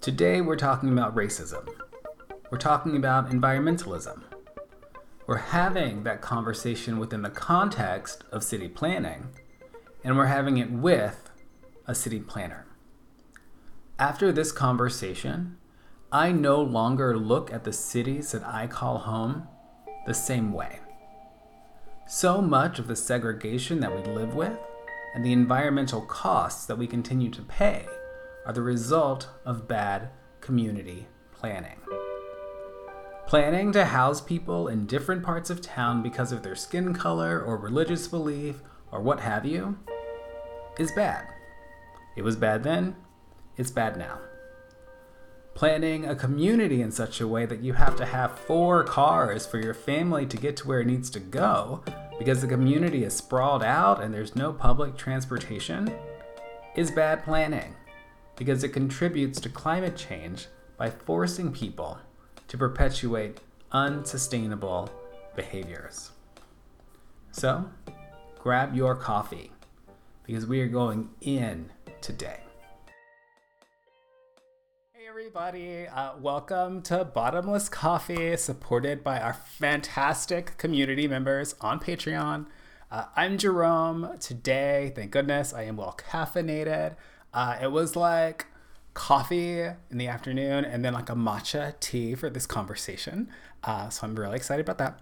Today we're talking about racism. We're talking about environmentalism. We're having that conversation within the context of city planning, and we're having it with a city planner. After this conversation, I no longer look at the cities that I call home the same way. So much of the segregation that we live with and the environmental costs that we continue to pay are the result of bad community planning. Planning to house people in different parts of town because of their skin color or religious belief or what have you is bad. It was bad then, it's bad now. Planning a community in such a way that you have to have four cars for your family to get to where it needs to go because the community is sprawled out and there's no public transportation is bad planning because it contributes to climate change by forcing people to perpetuate unsustainable behaviors. So, grab your coffee because we are going in today. Hey, everybody, uh, welcome to Bottomless Coffee, supported by our fantastic community members on Patreon. Uh, I'm Jerome. Today, thank goodness, I am well caffeinated. Uh, it was like coffee in the afternoon and then like a matcha tea for this conversation. Uh, so I'm really excited about that.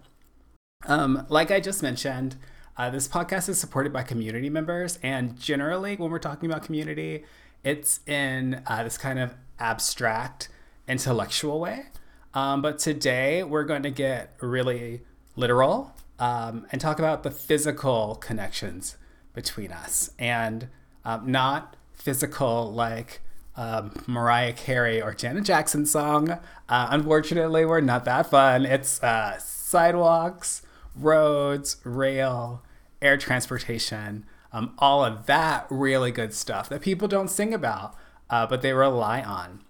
Um, like I just mentioned, uh, this podcast is supported by community members. And generally, when we're talking about community, it's in uh, this kind of abstract, intellectual way. Um, but today, we're going to get really literal um, and talk about the physical connections between us and um, not physical like um, Mariah Carey or Janet Jackson song. Uh, unfortunately, we're not that fun. It's uh, sidewalks, roads, rail, air transportation, um, all of that really good stuff that people don't sing about, uh, but they rely on.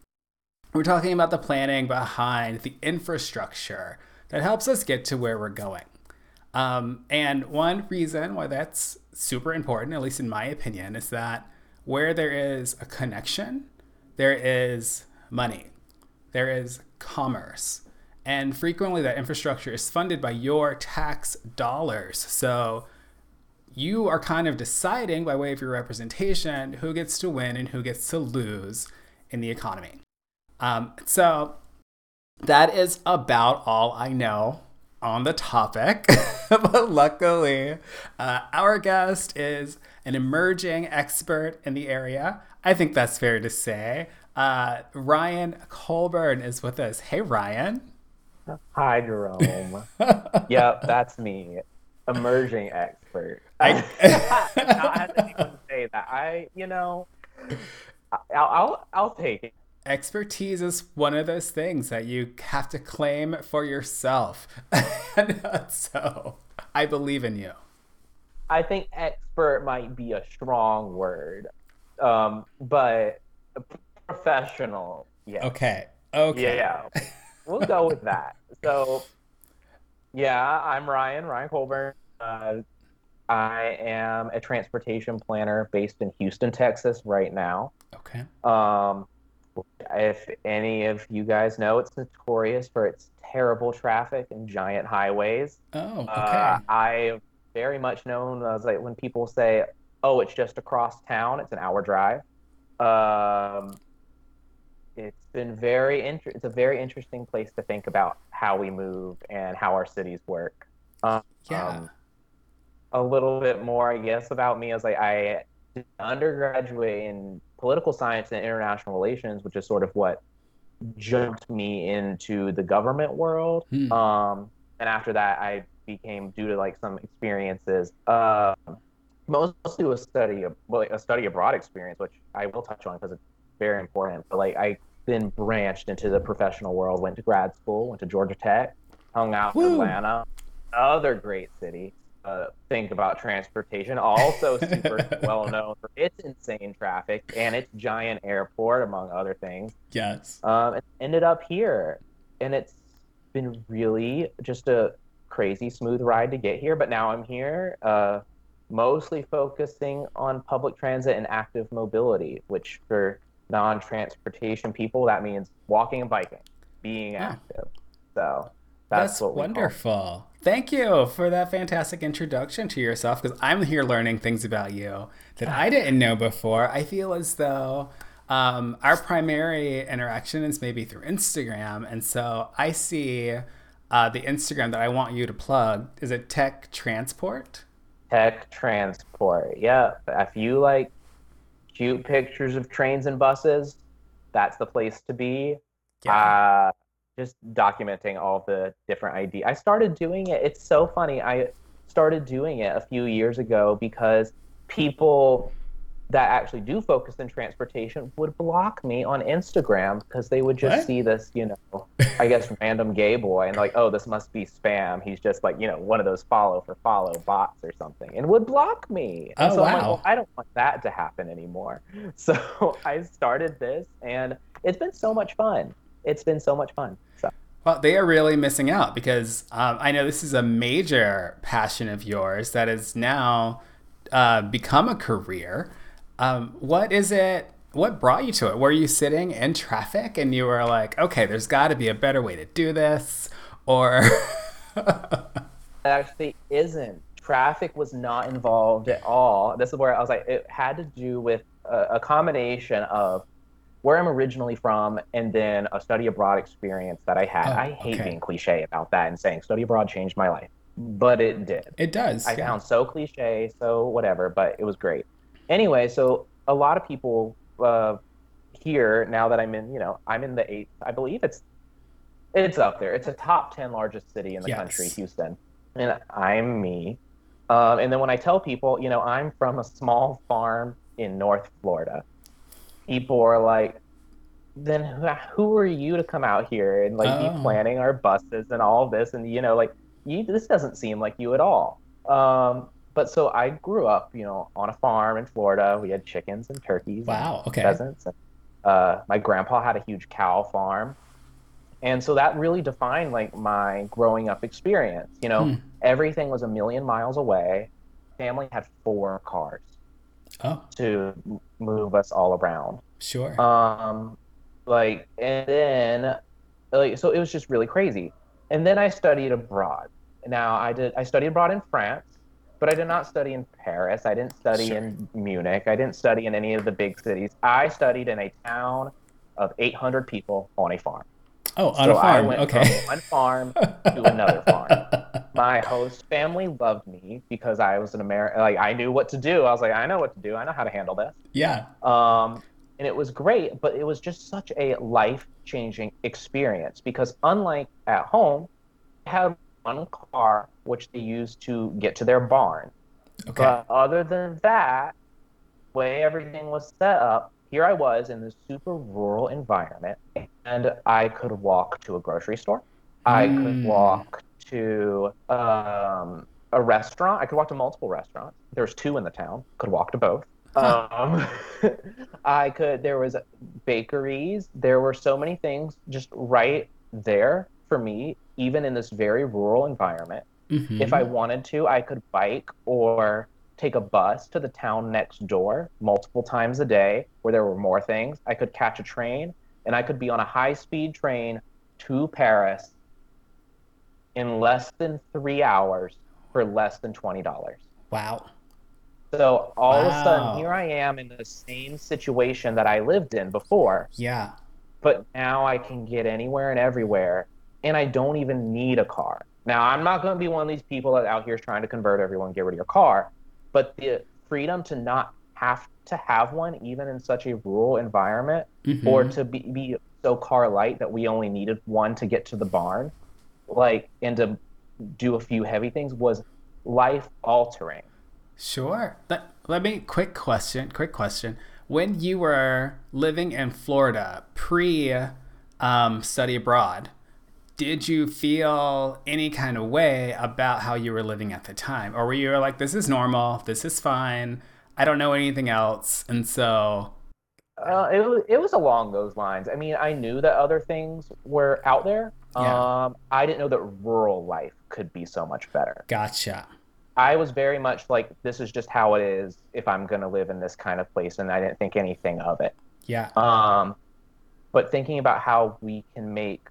We're talking about the planning behind the infrastructure that helps us get to where we're going. Um, and one reason why that's super important, at least in my opinion, is that where there is a connection, there is money, there is commerce. And frequently, that infrastructure is funded by your tax dollars. So you are kind of deciding by way of your representation who gets to win and who gets to lose in the economy. Um, so that is about all I know on the topic. but luckily, uh, our guest is an emerging expert in the area. I think that's fair to say. Uh, Ryan Colburn is with us. Hey, Ryan. Hi, Jerome. yep, that's me. Emerging expert. I have anyone say that. I, you know, I'll, I'll, I'll take it. Expertise is one of those things that you have to claim for yourself. so I believe in you. I think expert might be a strong word, um, but professional. Yeah. Okay. Okay. Yeah. we'll go with that. So, yeah, I'm Ryan, Ryan Colburn. Uh, I am a transportation planner based in Houston, Texas, right now. Okay. Um, if any of you guys know, it's notorious for its terrible traffic and giant highways. Oh, okay. Uh, I very much known as like when people say, "Oh, it's just across town. It's an hour drive." Um, it's been very inter- It's a very interesting place to think about how we move and how our cities work. Um, yeah. a little bit more, I guess, about me as like I did undergraduate in political science and international relations, which is sort of what jumped me into the government world. Hmm. Um, and after that, I became due to like some experiences. Uh, mostly a study, well, a study abroad experience, which I will touch on because it's very important. But like I then branched into the professional world, went to grad school, went to Georgia Tech, hung out Woo. in Atlanta, other great city. Uh, think about transportation, also super well known for its insane traffic and its giant airport, among other things. Yes. Um, and ended up here, and it's been really just a crazy smooth ride to get here. But now I'm here, uh, mostly focusing on public transit and active mobility, which for non-transportation people, that means walking and biking, being Yeah. active. So that's, That's, wonderful. Thank you for that fantastic introduction to yourself because I'm here learning things about you that I didn't know before. I feel as though um, our primary interaction is maybe through Instagram. And so I see uh, the Instagram that I want you to plug. Is it Tech Transport? Tech transport. Yeah. If you like cute pictures of trains and buses, that's the place to be. Uh, just documenting all the different ideas. I started doing it. It's so funny. I started doing it a few years ago because people that actually do focus in transportation would block me on Instagram because they would just What? see this, you know, I guess random gay boy and like, oh, this must be spam. He's just like, you know, one of those follow for follow bots or something, and would block me. And Oh, so I'm like, wow. well, I don't want that to happen anymore. So I started this, and it's been so much fun. It's been so much fun. So Well, they are really missing out because um, I know this is a major passion of yours that has now uh, become a career. Um, what is it? What brought you to it? Were you sitting in traffic and you were like, okay, there's got to be a better way to do this? Or. it actually isn't. Traffic was not involved at all. This is where I was like, it had to do with a, a combination of where I'm originally from and then a study abroad experience that I had. Oh, I hate okay. being cliche about that and saying study abroad changed my life, but it did. it does. I yeah. found so cliche, so whatever, but it was great. Anyway, so a lot of people uh, here now that I'm in, you know, I'm in the eighth. I believe it's it's up there. It's a top ten largest city in the Yes. country, Houston, and I'm me. Um, and then when I tell people, you know, I'm from a small farm in North Florida, people are like, "Then who, are you to come out here and like Oh. be planning our buses and all this?" And you know, like, you, this doesn't seem like you at all. Um, but so I grew up, you know, on a farm in Florida. We had chickens and turkeys. and Wow. Okay. pheasants. And, uh, my grandpa had a huge cow farm, and so that really defined like my growing up experience. You know, Hmm. everything was a million miles away. Family had four cars Oh, to move us all around. sure. Um, like, and then, like, so it was just really crazy. And then I studied abroad. Now I did. I studied abroad in France, but I did not study in Paris. I didn't study Sure. in Munich. I didn't study in any of the big cities. I studied in a town of 800 people on a farm. oh, on so a I farm. went Okay. from one farm to another farm. My host family loved me because I was an American. Like I knew what to do. I was like, I know what to do. I know how to handle this. yeah. Um, and it was great, but it was just such a life changing experience because, unlike at home, they had one car which they used to get to their barn. Okay. But other than that, way everything was set up, here I was in this super rural environment, and I could walk to a grocery store. I could Mm. walk to um, a restaurant. I could walk to multiple restaurants. There's two in the town. Could walk to both. Um, I could. There was bakeries. There were so many things just right there for me, even in this very rural environment. Mhm. If I wanted to, I could bike or take a bus to the town next door multiple times a day where there were more things. I could catch a train and I could be on a high speed train to Paris in less than three hours for less than $20. Wow. So all of a sudden, here I am in the same situation that I lived in before, Yeah. but now I can get anywhere and everywhere, and I don't even need a car. Now, I'm not going to be one of these people that out here is trying to convert everyone, get rid of your car, but the freedom to not have to have one, even in such a rural environment, Mhm. or to be, be so car light that we only needed one to get to the barn, like, and to do a few heavy things was life altering. Sure. Let, let me quick question, quick question. When you were living in Florida pre um, study abroad, did you feel any kind of way about how you were living at the time? Or were you like, this is normal, this is fine, I don't know anything else, and so Uh, it was it was along those lines. I mean, I knew that other things were out there. Yeah. Um, I didn't know that rural life could be so much better. gotcha. I was very much like, this is just how it is if I'm going to live in this kind of place, and I didn't think anything of it. Yeah. Um, but thinking about how we can make,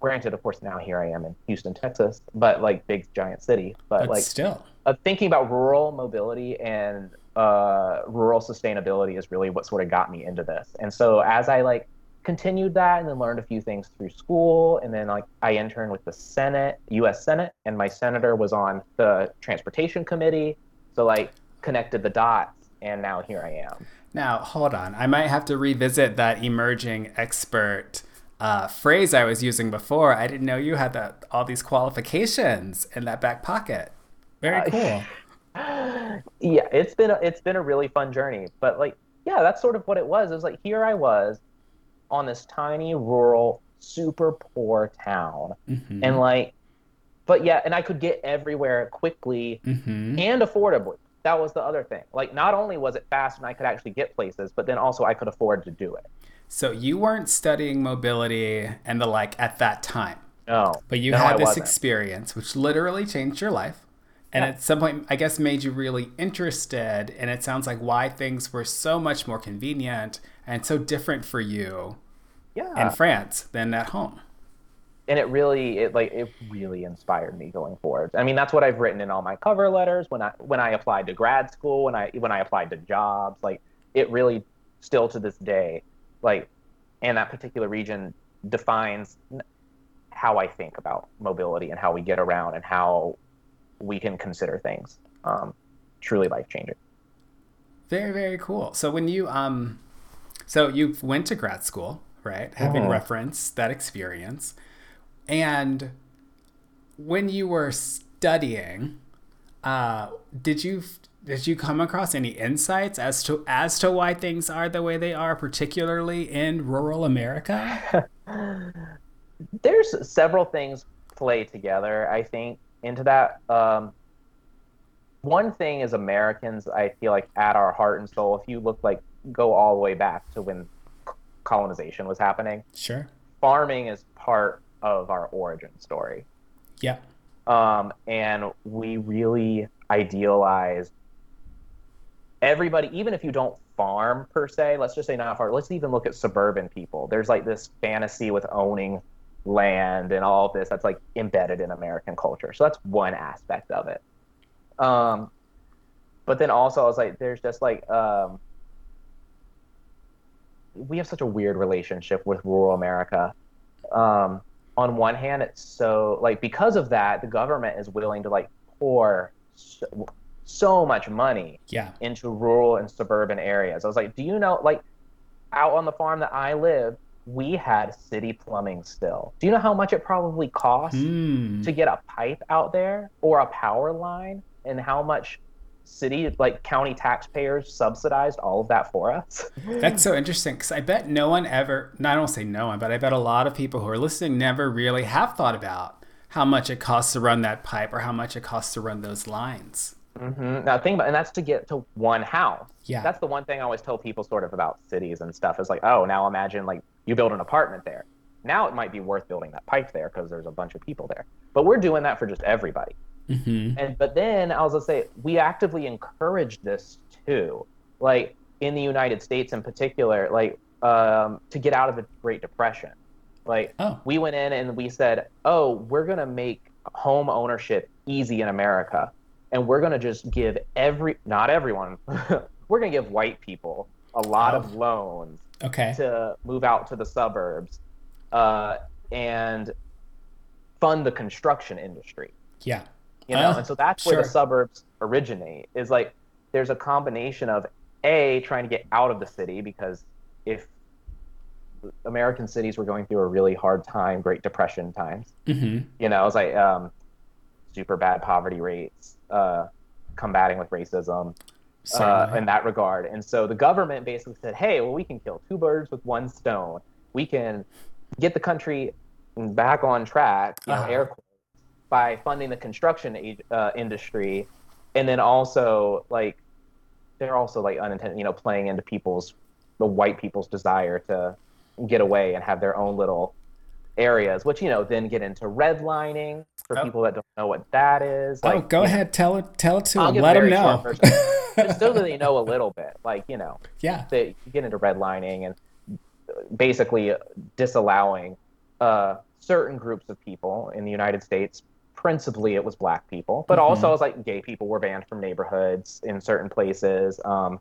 granted, of course, now here I am in Houston, Texas, but like big giant city, but, but like still, uh, thinking about rural mobility and uh, rural sustainability is really what sort of got me into this. And so as I like continued that and then learned a few things through school and then like I interned with the Senate, US Senate, and my senator was on the transportation committee. So like connected the dots and now here I am. Now, hold on. I might have to revisit that emerging expert uh, phrase I was using before. I didn't know you had that, all these qualifications in that back pocket. Very cool. yeah, it's been a, it's been a really fun journey. But like, yeah, that's sort of what it was. It was like here I was on this tiny rural, super poor town, mm-hmm. and like, but yeah, and I could get everywhere quickly mm-hmm. and affordably. That was the other thing. Like, not only was it fast and I could actually get places, but then also I could afford to do it. So you weren't studying mobility and the like at that time. No. But you no, had I this wasn't. experience, which literally changed your life. And Yeah. at some point, I guess, made you really interested. And it sounds like why things were so much more convenient and so different for you Yeah. in France than at home. and it really it like it really inspired me going forward. I mean, that's what I've written in all my cover letters when I when I applied to grad school, when I when I applied to jobs, like it really still to this day, like and that particular region defines how I think about mobility and how we get around and how we can consider things. Um, truly life changing. Very, very cool. So when you um so you went to grad school, right? Having Mhm. referenced that experience. And when you were studying, uh did you did you come across any insights as to as to why things are the way they are particularly in rural America? there's several things play together i think into that um, one thing is americans i feel like at our heart and soul if you look like go all the way back to when colonization was happening Sure. farming is part of our origin story Yeah. um, and we really idealize everybody even if you don't farm per se let's just say not farm let's even look at suburban people. There's like this fantasy with owning land and all of this that's like embedded in american culture. So that's one aspect of it. Um, but then also i was like there's just like um, we have such a weird relationship with rural america. Um, on one hand it's so like because of that the government is willing to like pour so, much money Yeah. into rural and suburban areas. I was like, do you know, like, out on the farm that I live, we had city plumbing still. Do you know how much it probably costs Hmm. to get a pipe out there or a power line, and how much city, like, county taxpayers subsidized all of that for us? That's so interesting because I bet no one ever, I don't say no one, but I bet a lot of people who are listening never really have thought about how much it costs to run that pipe or how much it costs to run those lines. Hmm Now, think about, and that's to get to one house. Yeah. That's the one thing I always tell people, sort of about cities and stuff. Is like, oh, now imagine like you build an apartment there. Now it might be worth building that pipe there because there's a bunch of people there. But we're doing that for just everybody. hmm And but then I was gonna say we actively encourage this too, like in the United States in particular, like um, to get out of the Great Depression. Like Oh. we went in and we said, oh, we're gonna make home ownership easy in America, and we're gonna just give every not everyone, we're gonna give white people a lot of Oh. loans Okay. to move out to the suburbs, uh, and fund the construction industry Yeah. you know Oh, and so that's where the suburbs originate is like there's a combination of a trying to get out of the city because if american cities were going through a really hard time great depression times hmm you know it was like um, super bad poverty rates uh, combating with racism uh, in that regard. And so the government basically said, hey, well, we can kill two birds with one stone. We can get the country back on track, you know, Uh-huh. air quotes, by funding the construction uh, industry. And then also, like, they're also, like, unintended, you know, playing into people's, the white people's desire to get away and have their own little areas, which, you know, then get into redlining for Oh. people that don't know what that is. oh, go you know, ahead. Tell it. Tell it to I'll give Let a him know. version. but still they know a little bit. Like you know, yeah, they get into redlining and basically disallowing uh, certain groups of people in the United States. Principally, it was black people, but mm-hmm. also it was like gay people were banned from neighborhoods in certain places. Um,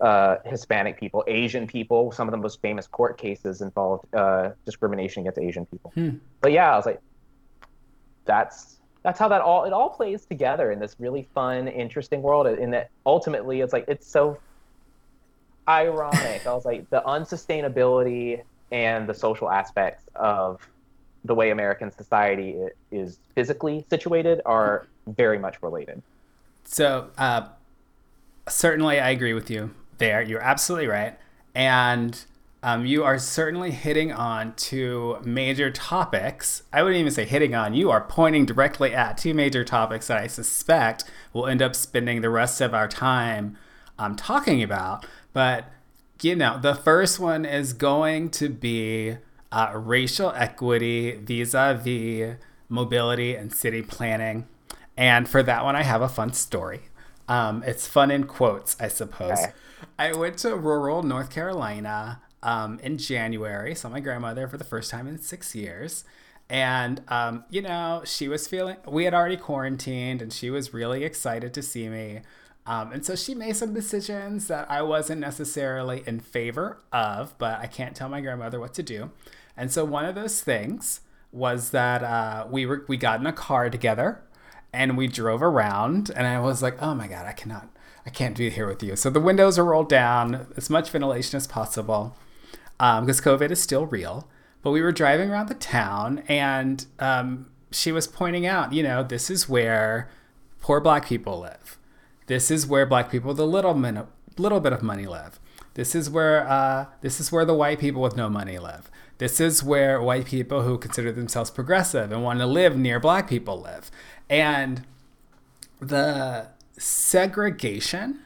uh, Hispanic people, Asian people. Some of the most famous court cases involved uh, discrimination against Asian people. Hmm. But yeah, I was like, that's that's how that all it all plays together in this really fun, interesting world. In that ultimately, it's like it's so ironic. I was like the unsustainability and the social aspects of the way American society is physically situated are very much related. So, uh, certainly, I agree with you there. You're absolutely right, and um, you are certainly hitting on two major topics. I wouldn't even say hitting on. You are pointing directly at two major topics that I suspect we'll end up spending the rest of our time um, talking about. But you know, the first one is going to be uh, racial equity vis-a-vis mobility and city planning. And for that one, I have a fun story. Um, it's fun in quotes, I suppose. Okay. I went to rural North Carolina um, in January. Saw my grandmother for the first time in six years. And, um, you know, she was feeling, we had already quarantined and she was really excited to see me. Um, and so she made some decisions that I wasn't necessarily in favor of, but I can't tell my grandmother what to do. And so one of those things was that uh, we were we got in a car together and we drove around and I was like, oh my god, I cannot, I can't be here with you. So the windows are rolled down, as much ventilation as possible, because um, COVID is still real. But we were driving around the town and um, she was pointing out, you know, this is where poor black people live this is where black people with a little min- little bit of money live. This is where uh, this is where the white people with no money live. This is where white people who consider themselves progressive and want to live near black people live. And the segregation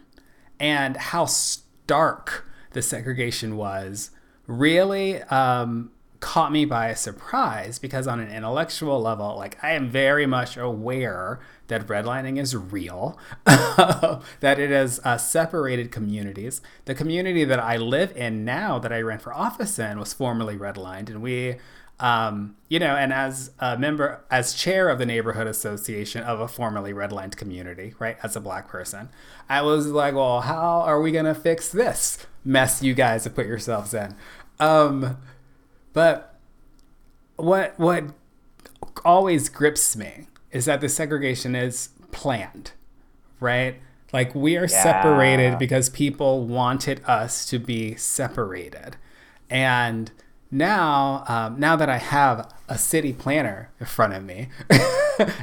and how stark the segregation was really um, caught me by surprise because on an intellectual level like i am very much aware that redlining is real, that it has uh, separated communities. The community that I live in now, that I ran for office in, was formerly redlined, and we. Um, you know, and as a member, as chair of the neighborhood association of a formerly redlined community, right, as a black person, I was like, well, how are we going to fix this mess you guys have put yourselves in? Um, but what, what always grips me is that the segregation is planned, right? Like we are yeah. separated because people wanted us to be separated. And now, um, now that I have a city planner in front of me,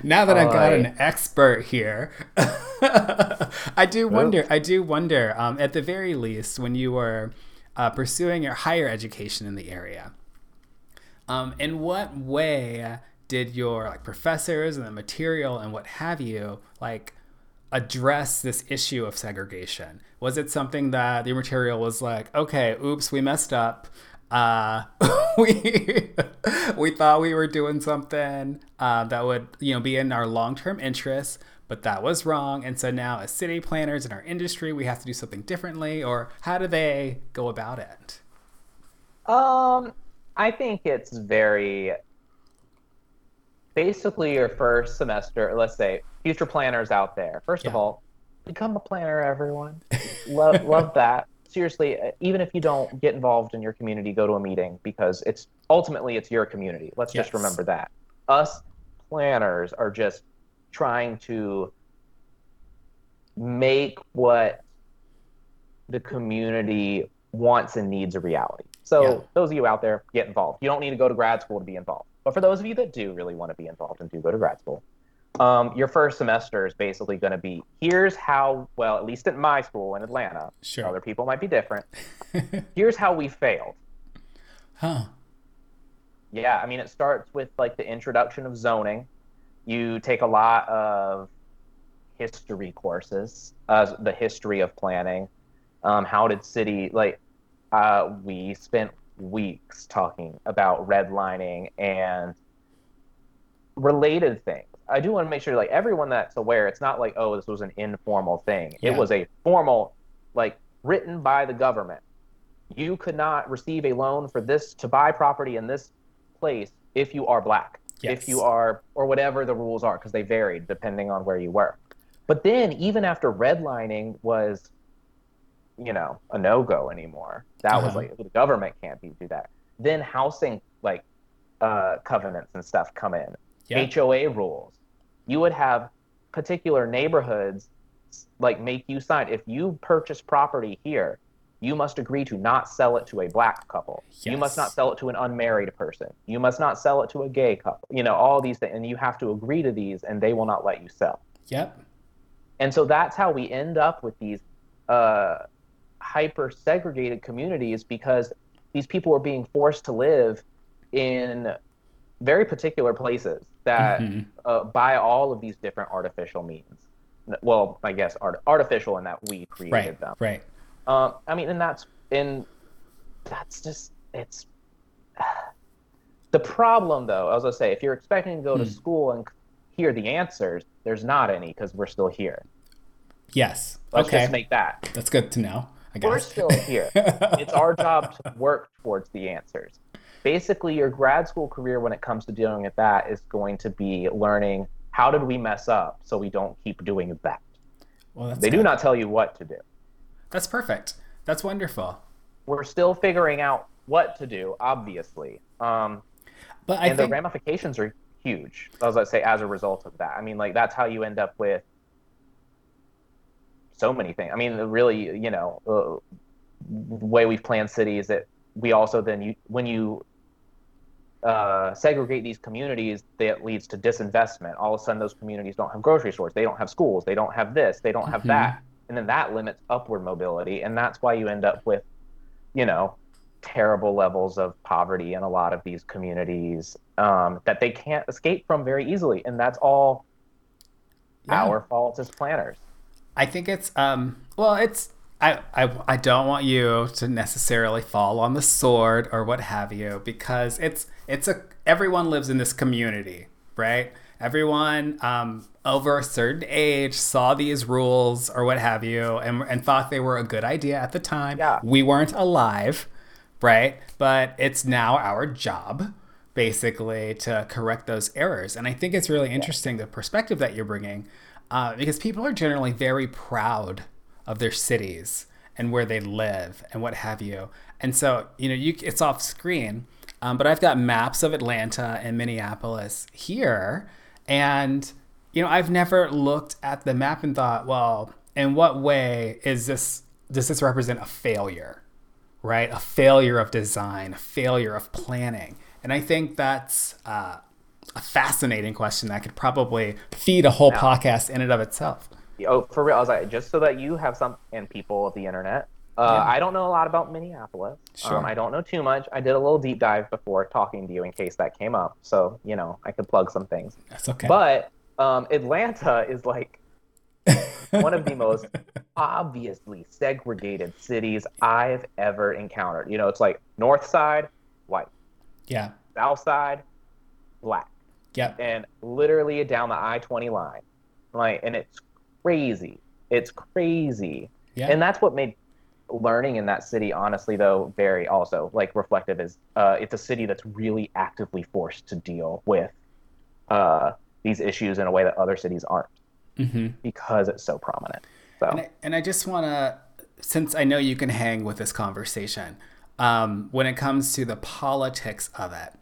now that I've got an expert here, I do wonder. I do wonder. Um, at the very least, when you were uh, pursuing your higher education in the area, um, in what way did your like professors and the material and what have you like address this issue of segregation? Was it something that the material was like, okay, oops, we messed up. Uh, we we thought we were doing something uh, that would you know be in our long term interests, but that was wrong. And so now, as city planners in our industry, we have to do something differently. Or how do they go about it? Um, I think it's very basically your first semester, let's say future planners out there. First yeah. of all, become a planner, everyone. love love that. Seriously, uh, even if you don't get involved in your community, go to a meeting because it's ultimately it's your community. Let's yes. just remember that. Us planners are just trying to make what the community wants and needs a reality. So yeah. those of you out there, get involved. You don't need to go to grad school to be involved. But for those of you that do really want to be involved and do go to grad school, um, your first semester is basically going to be here's how, well, at least at my school in Atlanta, sure. other people might be different. here's how we failed. Huh. Yeah, I mean, it starts with like the introduction of zoning. You take a lot of history courses, uh, the history of planning. Um, how did city, like, uh, we spent weeks talking about redlining and related things. I do want to make sure like everyone that's aware, it's not like oh this was an informal thing. Yeah. It was a formal, like written by the government. You could not receive a loan for this to buy property in this place if you are black, Yes. if you are or whatever the rules are because they varied depending on where you were. But then even after redlining was, you know, a no go anymore. That was Uh-huh. like the government can't be do that. Then housing like uh, covenants and stuff come in. Yeah. HOA rules. You would have particular neighborhoods like make you sign if you purchase property here, you must agree to not sell it to a black couple. You must not sell it to an unmarried person. You must not sell it to a gay couple. You know, all these things and you have to agree to these and they will not let you sell. Yep. And so that's how we end up with these uh, hyper segregated communities because these people are being forced to live in very particular places that Mhm. uh, by all of these different artificial means. Well, I guess art- artificial in that we created Right. them. Right. Um, I mean, and that's and that's just it's the problem though. As I say, if you're expecting to go to Hmm. school and hear the answers, there's not any because we're still here. Yes. Let's okay. just make that. That's good to know. I guess. We're still here. it's our job to work towards the answers. Basically, your grad school career, when it comes to dealing with that, is going to be learning how did we mess up so we don't keep doing that. well, that's They do not tell you what to do. That's perfect. That's wonderful. We're still figuring out what to do, obviously. Um, But I and think the ramifications are huge, as I say, as a result of that. I mean, like, that's how you end up with so many things. I mean, really, you know, uh, the way we've planned cities that we also then, you, when you uh, segregate these communities, that leads to disinvestment. All of a sudden, those communities don't have grocery stores, they don't have schools, they don't have this, they don't have Mhm. that. And then that limits upward mobility. And that's why you end up with, you know, terrible levels of poverty in a lot of these communities um, that they can't escape from very easily. And that's all Yeah. our fault as planners. I think it's um well it's I, I I don't want you to necessarily fall on the sword or what have you because it's it's a everyone lives in this community, right? Everyone um over a certain age saw these rules or what have you and and thought they were a good idea at the time. Yeah. We weren't alive, right? But it's now our job basically to correct those errors. And I think it's really interesting the perspective that you're bringing uh, because people are generally very proud of their cities and where they live and what have you. And so, you know, you, it's off screen, um, but I've got maps of Atlanta and Minneapolis here. And, you know, I've never looked at the map and thought, well, in what way is this, does this represent a failure? right? A failure of design, a failure of planning. And I think that's uh, a fascinating question that could probably feed a whole podcast in and of itself. Oh, for real. I was like, just so that you have some, and people of the internet. Uh, Yeah. I don't know a lot about Minneapolis. Sure. Um, I don't know too much. I did a little deep dive before talking to you in case that came up. So, you know, I could plug some things. That's okay. But um, Atlanta is like one of the most obviously segregated cities I've ever encountered. You know, it's like north side, white, yeah. south side, black, Yep. and literally down the I 20 line. Like, and it's crazy. It's crazy. Yeah. And that's what made learning in that city, honestly, though, very also like reflective is uh, it's a city that's really actively forced to deal with uh, these issues in a way that other cities aren't hmm because it's so prominent. So And I, and I just want to, since I know you can hang with this conversation, um, when it comes to the politics of it.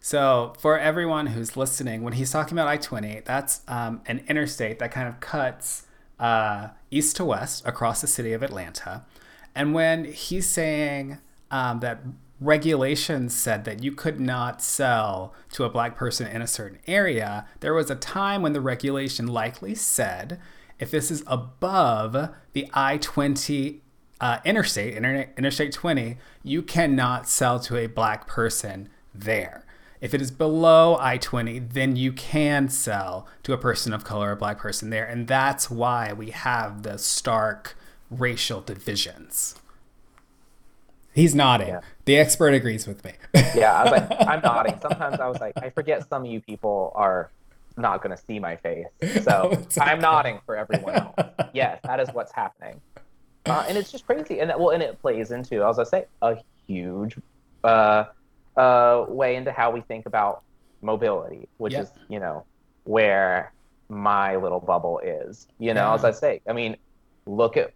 So, for everyone who's listening, when he's talking about I 20, that's um, an interstate that kind of cuts uh, east to west across the city of Atlanta. And when he's saying um, that regulations said that you could not sell to a black person in a certain area, there was a time when the regulation likely said if this is above the I 20 uh, interstate, Inter- Interstate 20, you cannot sell to a black person there. If it is below I 20, then you can sell to a person of color, a black person there. And that's why we have the stark racial divisions. He's nodding. Yeah. The expert agrees with me. yeah, I was like, I'm nodding. Sometimes I was like, I forget some of you people are not going to see my face. So I'm nodding for everyone else. yes, that is what's happening. Uh, and it's just crazy. And that, well, and it plays into, as I say, a huge uh, uh, way into how we think about mobility, which is, you know, where my little bubble is. You know, yeah. as I say, I mean, look at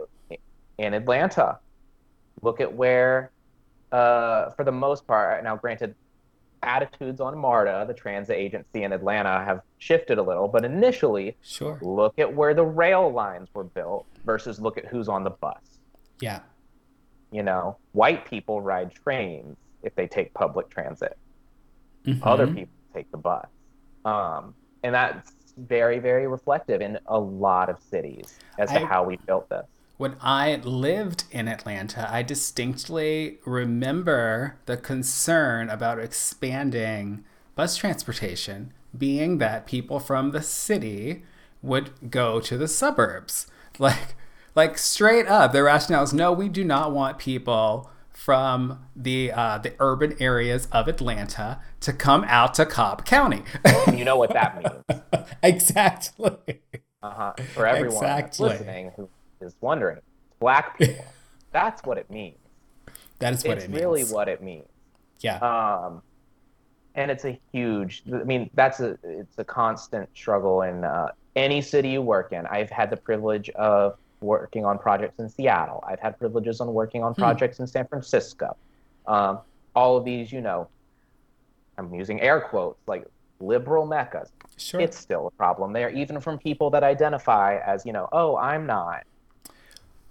in Atlanta, look at where, uh, for the most part, now granted, attitudes on MARTA, the transit agency in Atlanta, have shifted a little, but initially, sure. look at where the rail lines were built versus look at who's on the bus. Yeah. You know, white people ride trains if they take public transit. Mm-hmm. Other people take the bus. Um, and that's very, very reflective in a lot of cities as to I, how we built this. When I lived in Atlanta, I distinctly remember the concern about expanding bus transportation, being that people from the city would go to the suburbs. Like, like straight up, the rationale is no, we do not want people from the uh, the urban areas of Atlanta to come out to Cobb County. you know what that means? exactly. Uh-huh. For everyone exactly. listening who is wondering, black people. that's what it means. That is what it's it means. really what it means. Yeah. Um, and it's a huge. I mean, that's a it's a constant struggle in uh, any city you work in. I've had the privilege of working on projects in Seattle. I've had privileges on working on hmm. projects hmm. in San Francisco. Um, all of these, you know, I'm using air quotes like liberal meccas. Sure. It's still a problem there, even from people that identify as, you know, oh, I'm not.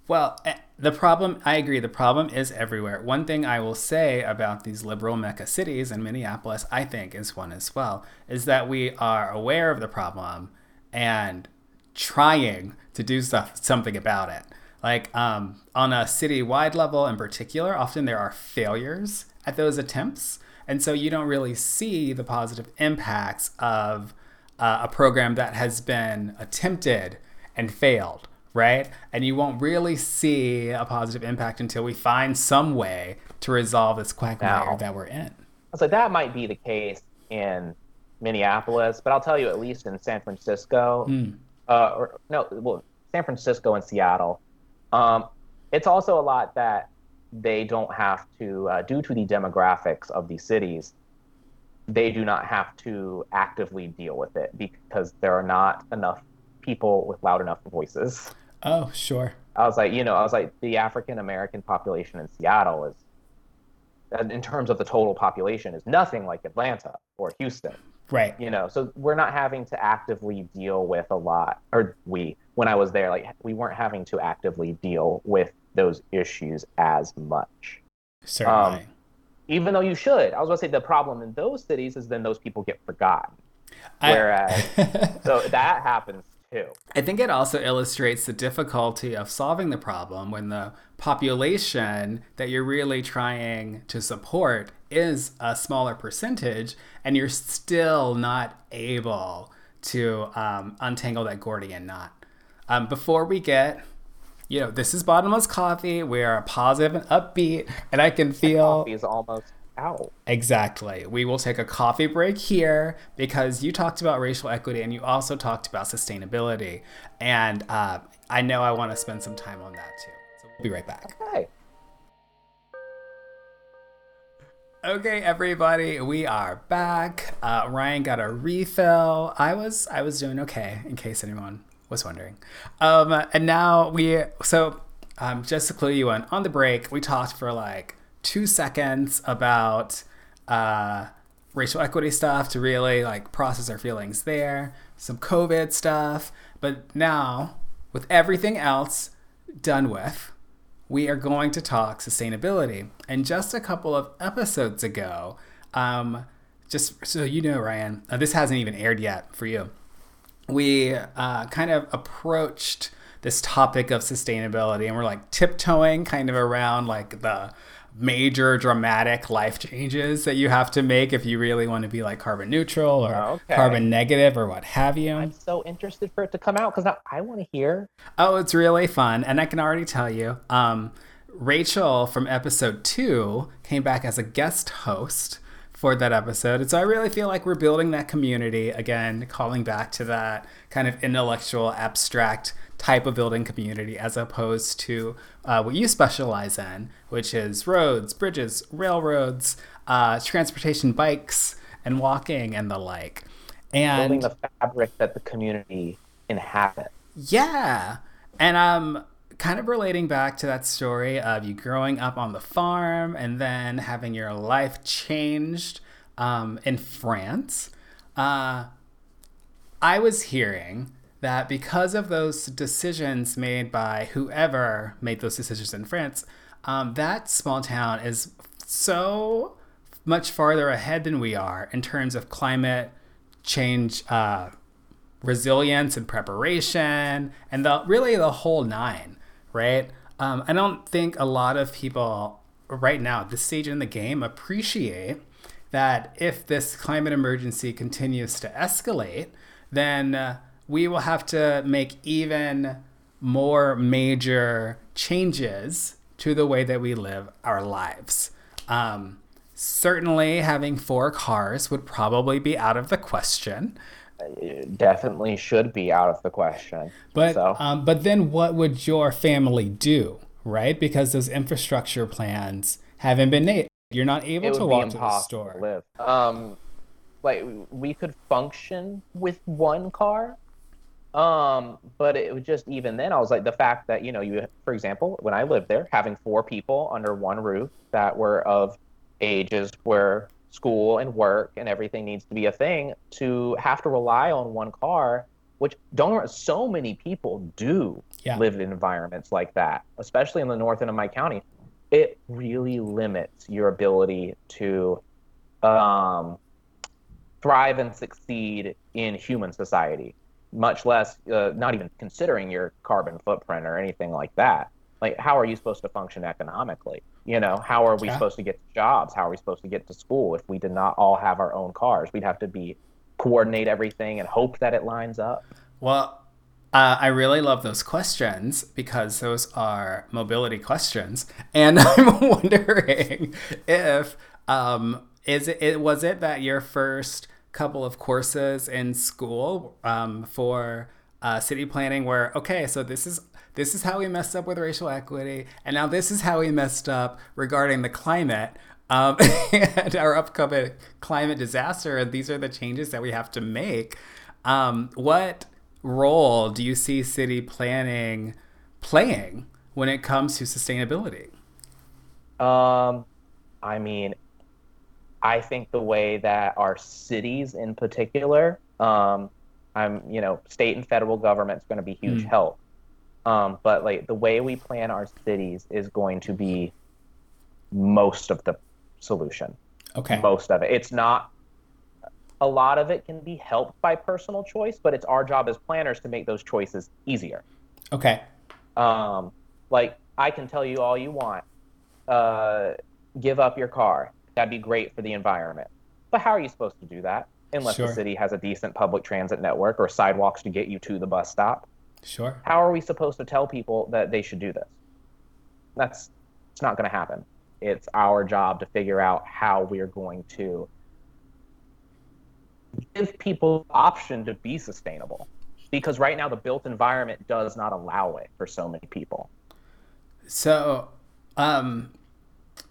Well, eh, the problem, I agree, the problem is everywhere. One thing I will say about these liberal mecca cities, and Minneapolis, I think, is one as well, is that we are aware of the problem and trying to do stuff, something about it. Like um, on a city-wide level in particular, often there are failures at those attempts. And so you don't really see the positive impacts of uh, a program that has been attempted and failed, right? And you won't really see a positive impact until we find some way to resolve this quagmire now, that we're in. So that might be the case in Minneapolis, but I'll tell you, at least in San Francisco, mm uh, or no, well, San Francisco and Seattle. Um, it's also a lot that they don't have to, uh, due to the demographics of these cities, they do not have to actively deal with it because there are not enough people with loud enough voices. Oh, sure. I was like, you know, I was like, the African American population in Seattle is, in terms of the total population, is nothing like Atlanta or Houston. Right. You know, so we're not having to actively deal with a lot, or we, when I was there, like we weren't having to actively deal with those issues as much. Certainly. Um, even though you should. I was going to say the problem in those cities is then those people get forgotten. Whereas, so that happens too. I think it also illustrates the difficulty of solving the problem when the population that you're really trying to support is a smaller percentage and you're still not able to um, untangle that Gordian knot. Um, before we get, you know, this is bottomless coffee. We are positive and upbeat, and I can feel coffee is almost out. Exactly. We will take a coffee break here because you talked about racial equity and you also talked about sustainability, and uh, I know I want to spend some time on that too. So we'll be right back. Okay. Okay, everybody, we are back. Uh, Ryan got a refill. I was I was doing okay, in case anyone was wondering. Um, and now we so um, just to clue you in, on the break we talked for like two seconds about uh, racial equity stuff to really like process our feelings there, some COVID stuff, but now with everything else done with we are going to talk sustainability. And just a couple of episodes ago, um, just so you know, Ryan, uh, this hasn't even aired yet for you. We uh, kind of approached this topic of sustainability and we're like tiptoeing kind of around like the major dramatic life changes that you have to make if you really want to be like carbon neutral or okay. carbon negative or what have you. I'm so interested for it to come out because I, I want to hear. Oh, it's really fun. And I can already tell you, um, Rachel from episode two came back as a guest host for that episode. And so I really feel like we're building that community again, calling back to that kind of intellectual, abstract type of building community as opposed to uh, what you specialize in, which is roads, bridges, railroads, uh, transportation, bikes, and walking and the like. And building the fabric that the community inhabits. Yeah. And um kind of relating back to that story of you growing up on the farm and then having your life changed um, in France. Uh, I was hearing that because of those decisions made by whoever made those decisions in France, um, that small town is so much farther ahead than we are in terms of climate change uh, resilience and preparation and the really the whole nine right? Um, i don't think a lot of people right now at this stage in the game appreciate that if this climate emergency continues to escalate then uh, we will have to make even more major changes to the way that we live our lives um, certainly having four cars would probably be out of the question definitely should be out of the question. But so. um, but then what would your family do, right? Because those infrastructure plans haven't been made. You're not able to walk to the store. To live. Um, like we could function with one car. Um, but it was just even then I was like the fact that you know you for example when I lived there having four people under one roof that were of ages where school and work and everything needs to be a thing to have to rely on one car which don't so many people do yeah. live in environments like that especially in the north end of my county it really limits your ability to um, thrive and succeed in human society much less uh, not even considering your carbon footprint or anything like that. Like how are you supposed to function economically? You know how are we yeah. supposed to get jobs? How are we supposed to get to school? If we did not all have our own cars we'd have to be coordinate everything and hope that it lines up. Well uh, I really love those questions because those are mobility questions, and I'm wondering if um, is it, it was it that your first couple of courses in school um, for uh, city planning where okay? So this is this is how we messed up with racial equity, and now this is how we messed up regarding the climate um, and our upcoming climate disaster. And these are the changes that we have to make. Um, what role do you see city planning playing when it comes to sustainability? Um, I mean, I think the way that our cities in particular, um, I'm, you know, state and federal government is going to be huge mm. help. Um, but like the way we plan our cities is going to be most of the solution. Okay. Most of it. It's not a lot of it can be helped by personal choice, but it's our job as planners to make those choices easier. Okay. Um, like I can tell you all you want. Uh, give up your car. That'd be great for the environment. But how are you supposed to do that unless sure. the city has a decent public transit network or sidewalks to get you to the bus stop? Sure. How are we supposed to tell people that they should do this? That's it's not going to happen. It's our job to figure out how we're going to give people option to be sustainable. Because right now the built environment does not allow it for so many people. So, um,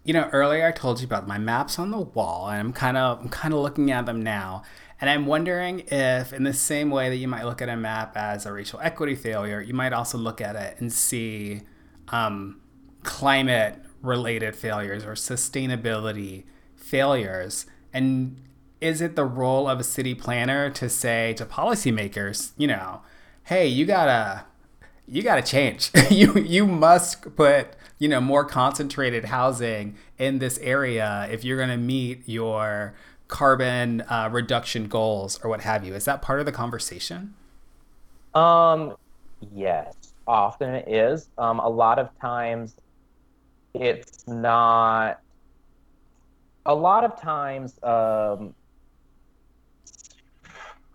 you know, earlier I told you about my maps on the wall, and I'm kind of I'm kind of looking at them now, and I'm wondering if, in the same way that you might look at a map as a racial equity failure, you might also look at it and see um, climate related failures or sustainability failures. And is it the role of a city planner to say to policymakers, you know, hey, you gotta you gotta change. you you must put you know more concentrated housing in this area if you're gonna meet your carbon uh, reduction goals or what have you. Is that part of the conversation? Um, yes, often it is. Um, a lot of times it's not. A lot of times, um,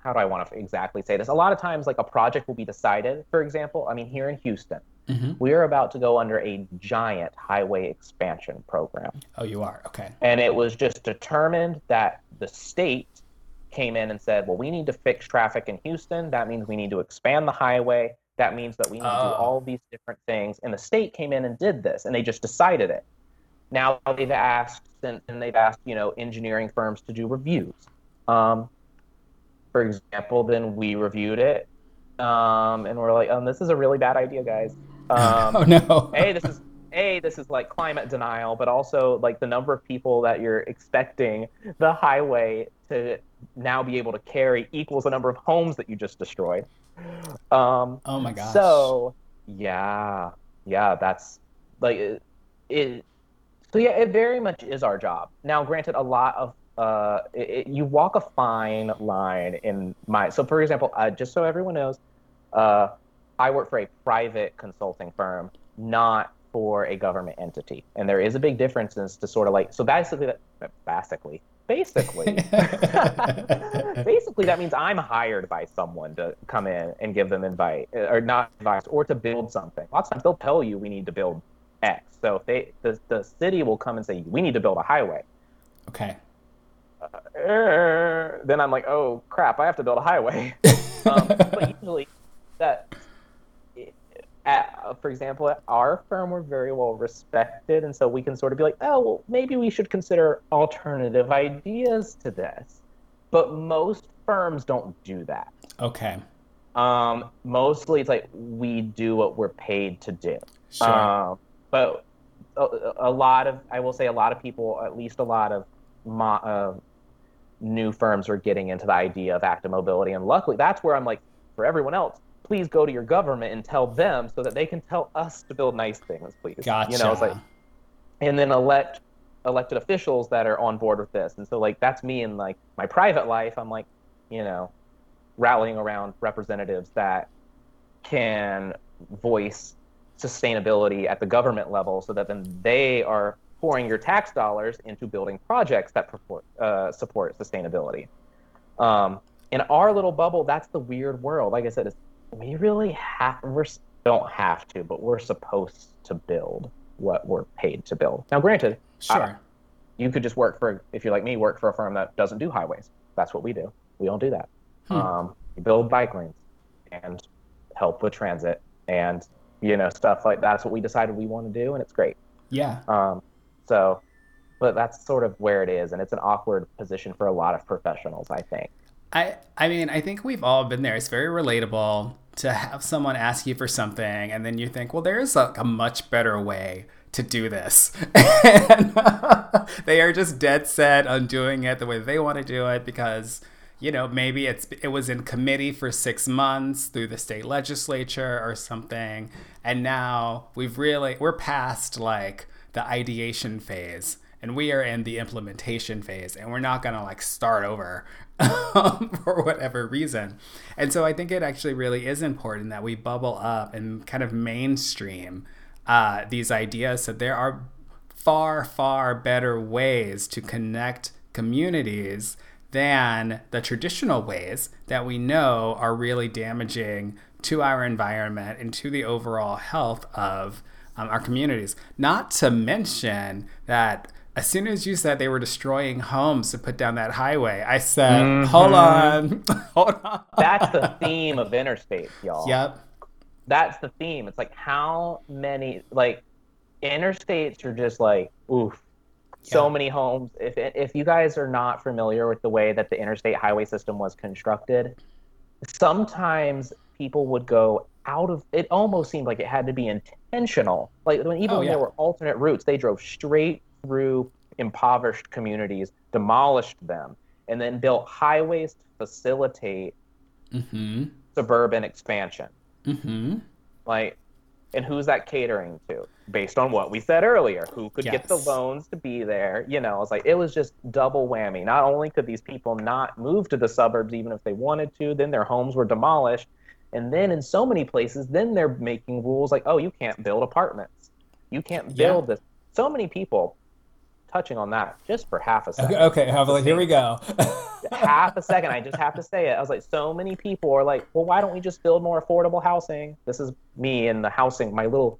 how do I want to exactly say this? A lot of times, like a project will be decided. For example, I mean, here in Houston, mm-hmm. we are about to go under a giant highway expansion program. Oh, you are? Okay. And it was just determined that the state came in and said, well, we need to fix traffic in Houston. That means we need to expand the highway. That means that we need oh. to do oh. all these different things. And the state came in and did this, and they just decided it. Now they've asked, and, and they've asked, you know, engineering firms to do reviews. Um, for example, then we reviewed it, um, and we're like, "Oh, this is a really bad idea, guys." Um, oh no! hey, this is a this is like climate denial, but also like the number of people that you're expecting the highway to now be able to carry equals the number of homes that you just destroyed. Um, oh my gosh! So yeah, yeah, that's like it, it. So yeah, it very much is our job. Now, granted, a lot of uh, it, it, you walk a fine line in my. So, for example, uh, just so everyone knows, uh, I work for a private consulting firm, not for a government entity, and there is a big difference as to sort of like. So basically, that basically, basically, basically, that means I'm hired by someone to come in and give them invite or not advice or to build something. Lots of times they'll tell you we need to build X. So if they the, the city will come and say we need to build a highway. Okay uh, then I'm like, oh crap, I have to build a highway. um, but usually, that, at, for example, at our firm, we're very well respected, and so we can sort of be like, oh, well, maybe we should consider alternative ideas to this. But most firms don't do that. Okay. Um, mostly, it's like we do what we're paid to do. Sure. Um, but a, a, lot of, I will say, a lot of people, at least a lot of mo- uh, new firms are getting into the idea of active mobility. And luckily, that's where I'm like, for everyone else, please go to your government and tell them so that they can tell us to build nice things, please. Gotcha. You know, it's like, and then elect elected officials that are on board with this. And so, like, that's me in like my private life. I'm like, you know, rallying around representatives that can voice sustainability at the government level so that then they are pouring your tax dollars into building projects that support, uh, support sustainability. Um, in our little bubble, that's the weird world. Like I said, we really have we don't have to, but we're supposed to build what we're paid to build. Now, granted, sure, you could just work for if you're like me, work for a firm that doesn't do highways. That's what we do. We don't do that. Hmm. Um, build bike lanes and help with transit and you know stuff like that. that's what we decided we want to do, and it's great. Yeah. Um, so, but that's sort of where it is, and it's an awkward position for a lot of professionals, I think. I I mean, I think we've all been there. It's very relatable to have someone ask you for something, and then you think, well, there is a, a much better way to do this. and they are just dead set on doing it the way they want to do it because you know maybe it's it was in committee for 6 months through the state legislature or something and now we've really we're past like the ideation phase and we are in the implementation phase and we're not going to like start over for whatever reason. And so I think it actually really is important that we bubble up and kind of mainstream uh, these ideas so there are far, far better ways to connect communities than the traditional ways that we know are really damaging to our environment and to the overall health of um, our communities. Not to mention that as soon as you said they were destroying homes to put down that highway, I said, mm-hmm. "Hold on, hold on." That's the theme of interstate, y'all. Yep. That's the theme. It's like how many like interstates are just like oof. So yeah. many homes. If if you guys are not familiar with the way that the interstate highway system was constructed, sometimes people would go out of it almost seemed like it had to be intentional like when even oh, when there were alternate routes they drove straight through impoverished communities demolished them and then built highways to facilitate mm-hmm. suburban expansion mm-hmm. like and who's that catering to based on what we said earlier who could yes. get the loans to be there you know it's like it was just double whammy not only could these people not move to the suburbs even if they wanted to then their homes were demolished and then in so many places, then they're making rules like, oh, you can't build apartments. You can't build yeah. this. So many people touching on that just for half a second. Okay, okay Evelyn, here we go. half a second. I just have to say it. I was like, so many people are like, well, why don't we just build more affordable housing? This is me in the housing, my little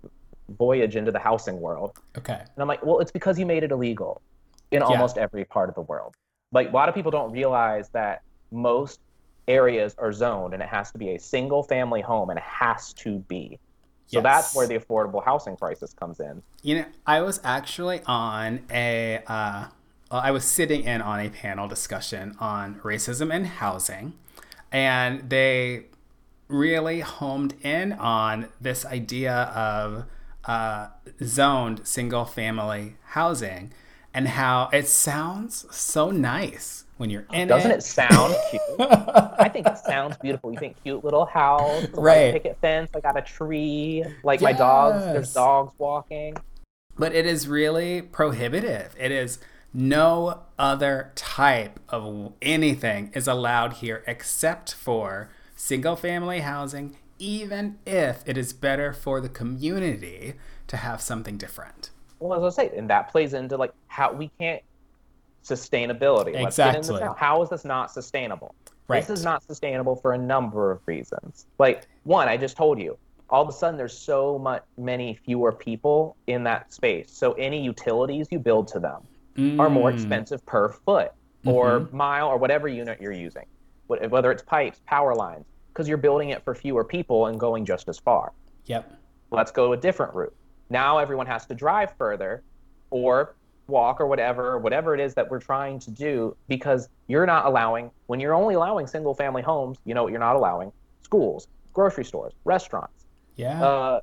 voyage into the housing world. Okay. And I'm like, well, it's because you made it illegal in almost every part of the world. Like a lot of people don't realize that most areas are zoned and it has to be a single family home and it has to be. So Yes. that's where the affordable housing crisis comes in. You know, I was actually on a, uh, I was sitting in on a panel discussion on racism and housing, and they really homed in on this idea of uh, zoned single family housing and how it sounds so nice when you're in Doesn't it. it sound cute? I think it sounds beautiful. You think cute little house, like Right. picket fence. I got a tree. Like my dogs, Yes. there's dogs walking. but it is really prohibitive. It is no other type of anything is allowed here except for single family housing, even if it is better for the community to have something different. Well, as I say, and that plays into like how we can't sustainability. Let's get into Exactly. How is this not sustainable? Right. This is not sustainable for a number of reasons. Like one, I just told you. All of a sudden, there's so much many fewer people in that space. So any utilities you build to them are more Mm, expensive per foot or mile or whatever unit you're using, whether it's pipes, power lines, because you're building it for fewer people and going just as far. Yep. Let's go a different route. Now everyone has to drive further or walk or whatever, whatever it is that we're trying to do because you're not allowing, when you're only allowing single family homes, you know what you're not allowing? Schools, grocery stores, restaurants, Yeah. uh,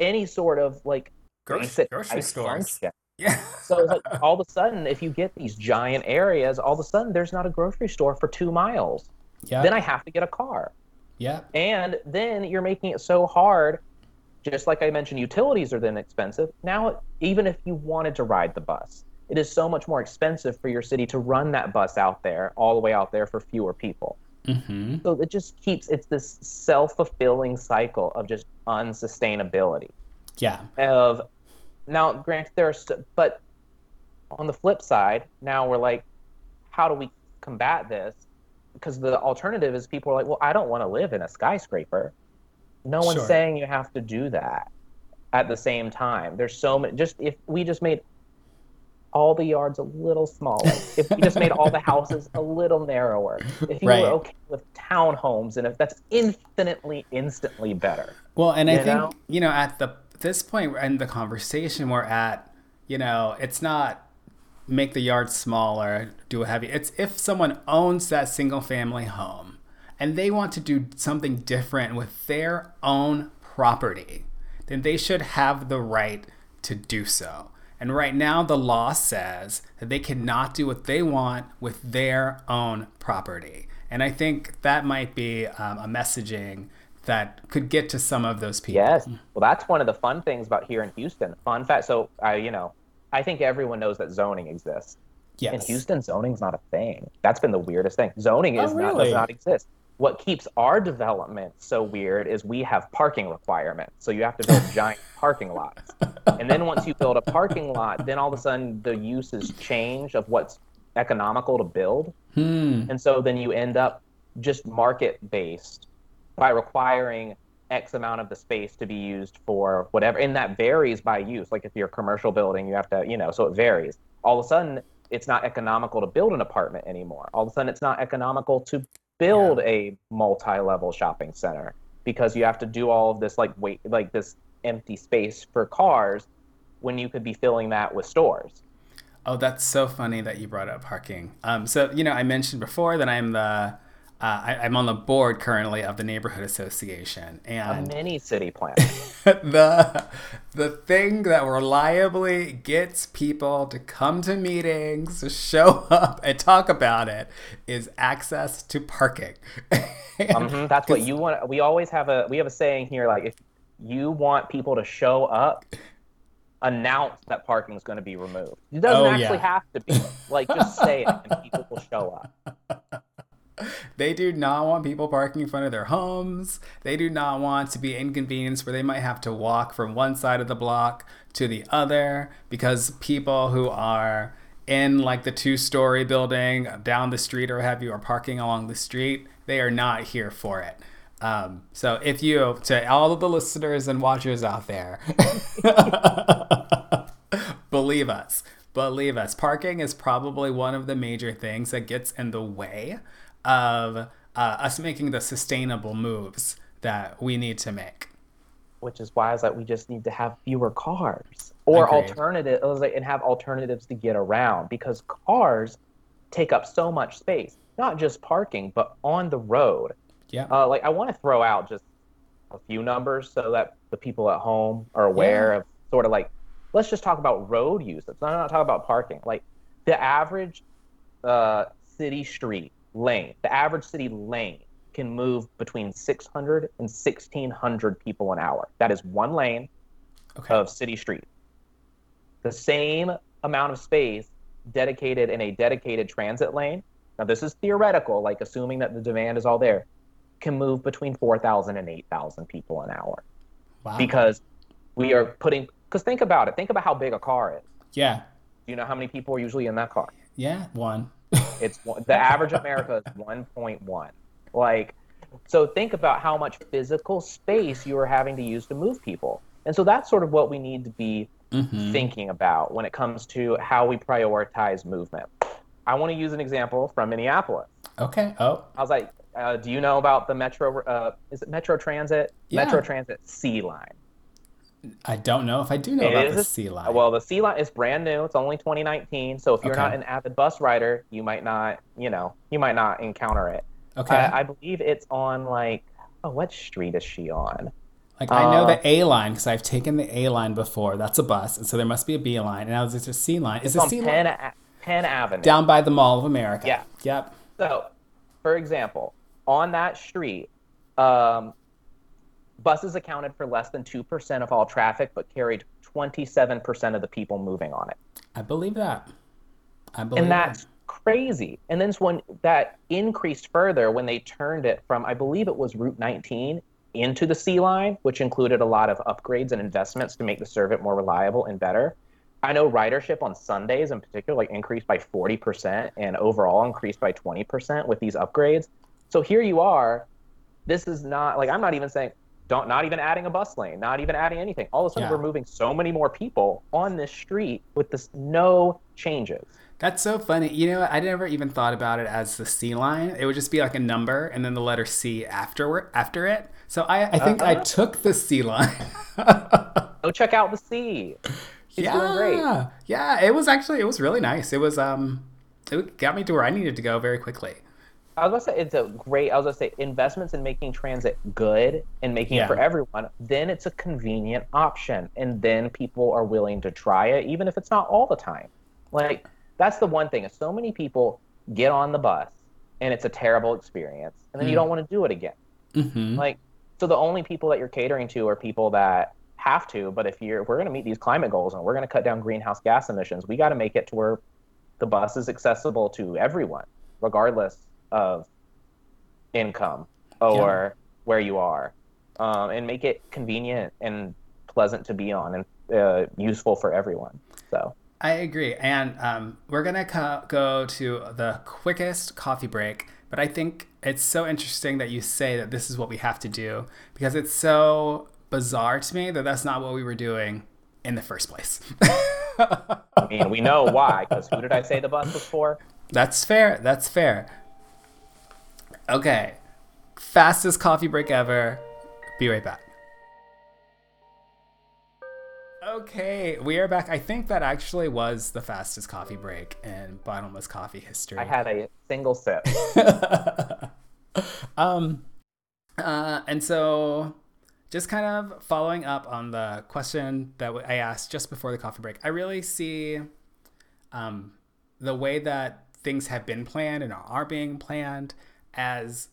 any sort of like Groc- grocery stores. yeah. So like all of a sudden, if you get these giant areas, all of a sudden there's not a grocery store for two miles. Yeah. Then I have to get a car. yeah. And then you're making it so hard, just like I mentioned, utilities are then expensive. Now, even if you wanted to ride the bus, it is so much more expensive for your city to run that bus out there, all the way out there for fewer people. Mm-hmm. So it just keeps, it's this self fulfilling cycle of just unsustainability. Yeah. Of now, granted, there's, but on the flip side, now we're like, how do we combat this? Because the alternative is people are like, well, I don't want to live in a skyscraper. No one's Sure. saying you have to do that at the same time. There's so many, just if we just made all the yards a little smaller, if we just made all the houses a little narrower, if you Right. were okay with townhomes, and if that's infinitely, instantly better. Well, and I You think know? you know at the this point in the conversation we're at, you know, it's not make the yard smaller, do a heavy. It's if someone owns that single family home and they want to do something different with their own property, then they should have the right to do so. And right now, the law says that they cannot do what they want with their own property. And I think that might be um, a messaging that could get to some of those people. Yes. Well, that's one of the fun things about here in Houston. Fun fact. So, I, you know, I think everyone knows that zoning exists. Yes. In Houston, zoning's not a thing. That's been the weirdest thing. Zoning Oh, is not really? does not exist. What keeps our development so weird is we have parking requirements. So you have to build giant parking lots. And then once you build a parking lot, then all of a sudden the uses change of what's economical to build. Hmm. And so then you end up just market based by requiring X amount of the space to be used for whatever. And that varies by use. Like if you're a commercial building, you have to, you know, so it varies. All of a sudden, it's not economical to build an apartment anymore. All of a sudden, it's not economical to build a multi level shopping center because you have to do all of this, like, wait, like this empty space for cars when you could be filling that with stores. Oh, that's so funny that you brought up parking. Um, so you know, I mentioned before that I'm the uh, I, I'm on the board currently of the neighborhood association, and A mini city plan. the the thing that reliably gets people to come to meetings, to show up and talk about it, is access to parking. And- hmm That's what you want. We always have a we have a saying here like if you want people to show up, announce that parking is going to be removed. It doesn't Oh, actually yeah. have to be. Like just say it and people will show up. They do not want people parking in front of their homes. They do not want to be inconvenienced where they might have to walk from one side of the block to the other because people who are in like the two story building down the street or have you are parking along the street, they are not here for it. Um, so if you, to all of the listeners and watchers out there, believe us, believe us, parking is probably one of the major things that gets in the way of uh, us making the sustainable moves that we need to make. Which is why is that we just need to have fewer cars or Agreed. alternatives and have alternatives to get around because cars take up so much space, not just parking, but on the road. Yeah. Uh, like I want to throw out just a few numbers so that the people at home are aware Yeah. of sort of like let's just talk about road use. Let's not, not talk about parking. Like the average uh, city street lane, the average city lane can move between 600 and 1600 people an hour. That is one lane Okay. of city street. The same amount of space dedicated in a dedicated transit lane. Now this is theoretical, like assuming that the demand is all there, can move between 4,000 and 8,000 people an hour wow. because we are putting. Because think about it. Think about how big a car is. yeah. Do you know how many people are usually in that car? Yeah. One. It's the average America is 1.1. Like, so think about how much physical space you are having to use to move people. And so that's sort of what we need to be Mhm. thinking about when it comes to how we prioritize movement. I want to use an example from Minneapolis. Okay. Oh. I was like, uh, do you know about the Metro? Uh, is it Metro Transit? Yeah. Metro Transit C line. I don't know if I do know It about is the a- C line. Well, the C line is brand new. It's only 2019. So if you're Okay. not an avid bus rider, you might not, you know, you might not encounter it. okay. I, I believe it's on like, oh, what street is she on? like I know uh, the A line because I've taken the A line before. That's a bus, and so there must be a B line. And I was just a C line. Is It's on C Penn, line A- Penn Avenue. down by the Mall of America? Yeah. Yep. So, for example, on that street, um, buses accounted for less than 2% of all traffic, but carried 27% of the people moving on it. I believe that. I believe And that's that. crazy. And then when that increased further when they turned it from, I believe it was Route 19 into the C line, which included a lot of upgrades and investments to make the service more reliable and better. I know ridership on Sundays in particular like increased by 40% and overall increased by 20% with these upgrades. So here you are. This is not like I'm not even saying don't not even adding a bus lane, not even adding anything. All of a sudden Yeah. we're moving so many more people on this street with this no changes. That's so funny. You know? I never even thought about it as the C line. It would just be like a number and then the letter C after after it. So I, I think I Uh-huh. took the C line. Go check out the C. She's yeah, doing great. yeah. It was actually it was really nice. It was um, it got me to where I needed to go very quickly. I was gonna say it's a great. I was gonna say investments in making transit good and making Yeah. it for everyone. Then it's a convenient option, and then people are willing to try it, even if it's not all the time. Like that's the one thing. Is so many people get on the bus and it's a terrible experience, and then you Mm. don't want to do it again. hmm Like so, the only people that you're catering to are people that have to. But if you're, if we're gonna meet these climate goals and we're gonna cut down greenhouse gas emissions, we got to make it to where the bus is accessible to everyone, regardless of income or where you are, um, and make it convenient and pleasant to be on and uh, useful for everyone. So I agree. And um, we're going to co- go to the quickest coffee break. But I think it's so interesting that you say that this is what we have to do because it's so bizarre to me that that's not what we were doing in the first place. I mean, we know why, because who did I say the bus was for? That's fair. That's fair. Okay. Fastest coffee break ever. Be right back. Okay, we are back. I think that actually was the fastest coffee break in bottomless coffee history. I had a single sip. um, uh, and so, just kind of following up on the question that I asked just before the coffee break, I really see um, the way that things have been planned and are being planned as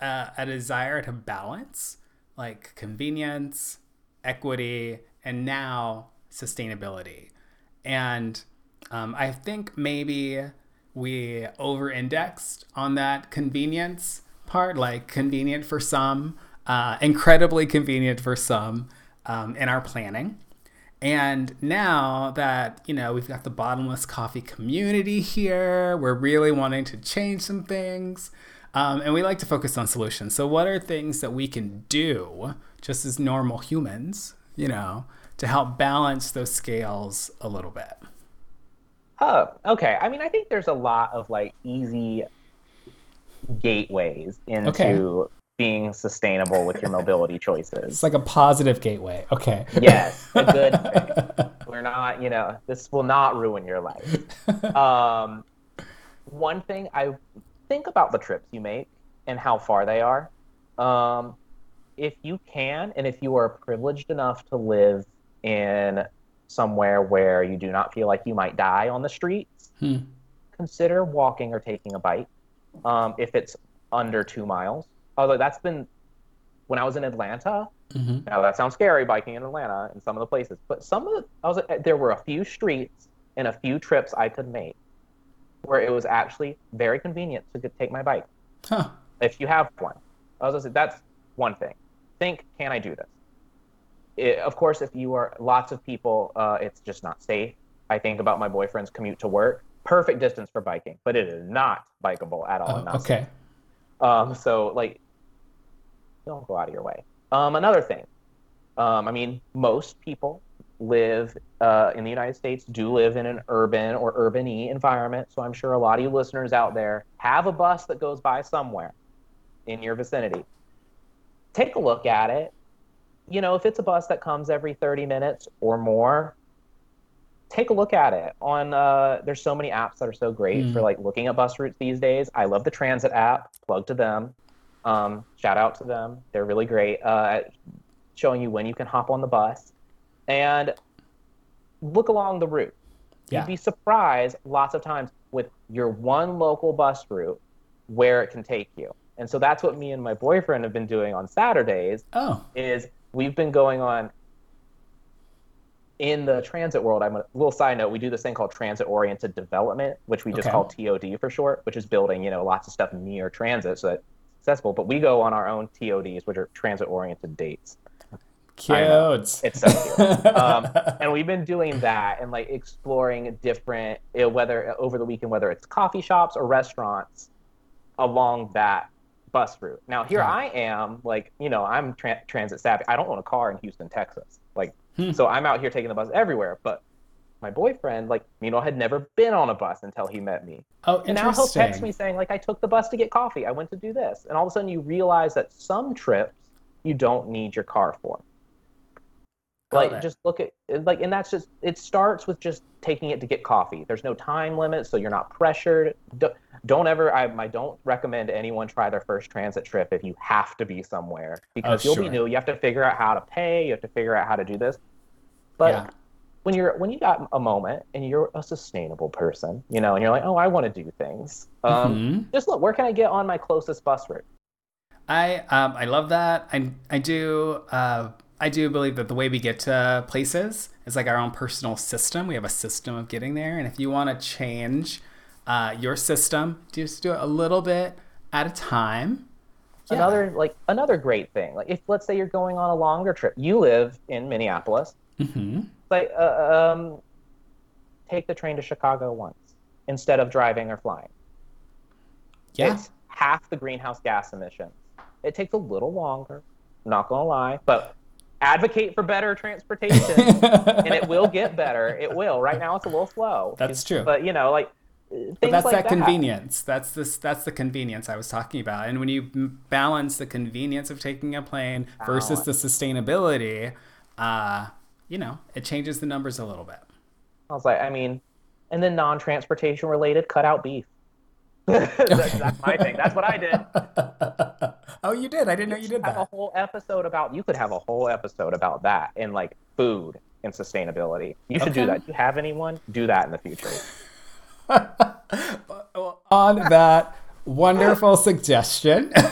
a, a desire to balance like convenience, equity, and now sustainability. And um, I think maybe we over indexed on that convenience part, like convenient for some, uh, incredibly convenient for some um, in our planning. And now that, you know, we've got the bottomless coffee community here, we're really wanting to change some things. Um, and we like to focus on solutions. So, what are things that we can do just as normal humans, you know, to help balance those scales a little bit? Oh, okay. I mean, I think there's a lot of like easy gateways into okay. being sustainable with your mobility choices. It's like a positive gateway. Okay. Yes, a good thing. We're not, you know, this will not ruin your life. Um, one thing I think about the trips you make and how far they are. Um, if you can, and if you are privileged enough to live in somewhere where you do not feel like you might die on the streets, hmm. consider walking or taking a bike. Um, if it's under two miles, although that's been when I was in Atlanta. Mm-hmm. Now that sounds scary, biking in Atlanta and some of the places, but some of the I was there were a few streets and a few trips I could make where it was actually very convenient to take my bike. Huh. If you have one, I was gonna say that's one thing. Think, can I do this? it, of course, if you are lots of people, uh, it's just not safe. I think about my boyfriend's commute to work. Perfect distance for biking, but it is not bikeable at all. Oh, okay. Um, so like, don't go out of your way. Um, another thing, um, I mean, most people live uh, in the United States do live in an urban or urban-y environment. So I'm sure a lot of you listeners out there have a bus that goes by somewhere in your vicinity. Take a look at it you know, if it's a bus that comes every 30 minutes or more, take a look at it on uh, there's so many apps that are so great mm. for like looking at bus routes these days i love the transit app plug to them um, shout out to them they're really great uh, at showing you when you can hop on the bus and look along the route yeah. you'd be surprised lots of times with your one local bus route where it can take you and so that's what me and my boyfriend have been doing on saturdays oh is we've been going on in the transit world. I'm a little side note. We do this thing called transit oriented development, which we just okay. call TOD for short, which is building you know lots of stuff near transit so that it's accessible. But we go on our own TODs, which are transit oriented dates. Cute. It's so cute. um, and we've been doing that and like exploring different, you know, whether over the weekend, whether it's coffee shops or restaurants along that bus route. Now here yeah. I am, like you know, I'm tra- transit savvy. I don't own a car in Houston, Texas. Like, hmm. so I'm out here taking the bus everywhere. But my boyfriend, like, you know, had never been on a bus until he met me. Oh, interesting. And now he'll text me saying, like, I took the bus to get coffee. I went to do this, and all of a sudden you realize that some trips you don't need your car for. Like, just look at like, and that's just it starts with just taking it to get coffee. There's no time limit, so you're not pressured don't ever I, I don't recommend anyone try their first transit trip if you have to be somewhere because oh, you'll sure. be new you have to figure out how to pay you have to figure out how to do this but yeah. when you're when you got a moment and you're a sustainable person you know and you're like oh i want to do things um, mm-hmm. just look where can i get on my closest bus route i um, i love that i i do uh, I do believe that the way we get to places is like our own personal system. We have a system of getting there. And if you want to change uh, your system. Just do it a little bit at a time. Yeah. Another like another great thing. Like if let's say you're going on a longer trip, you live in Minneapolis. Mm-hmm. Like uh, um, take the train to Chicago once instead of driving or flying. Yeah. It's half the greenhouse gas emissions. It takes a little longer. Not gonna lie, but advocate for better transportation, and it will get better. It will. Right now, it's a little slow. That's true. But you know, like but that's like that, that, convenience. That's this. That's the convenience I was talking about. And when you balance the convenience of taking a plane versus the sustainability, uh, you know, it changes the numbers a little bit. I was like, I mean, and then non-transportation related, cut out beef. that's, that's, my thing. That's what I did. oh, you did. I didn't know you did have that. a whole episode about. You could have a whole episode about that and like food and sustainability. You should okay. do that. Do you have anyone? Do that in the future. on that wonderful suggestion.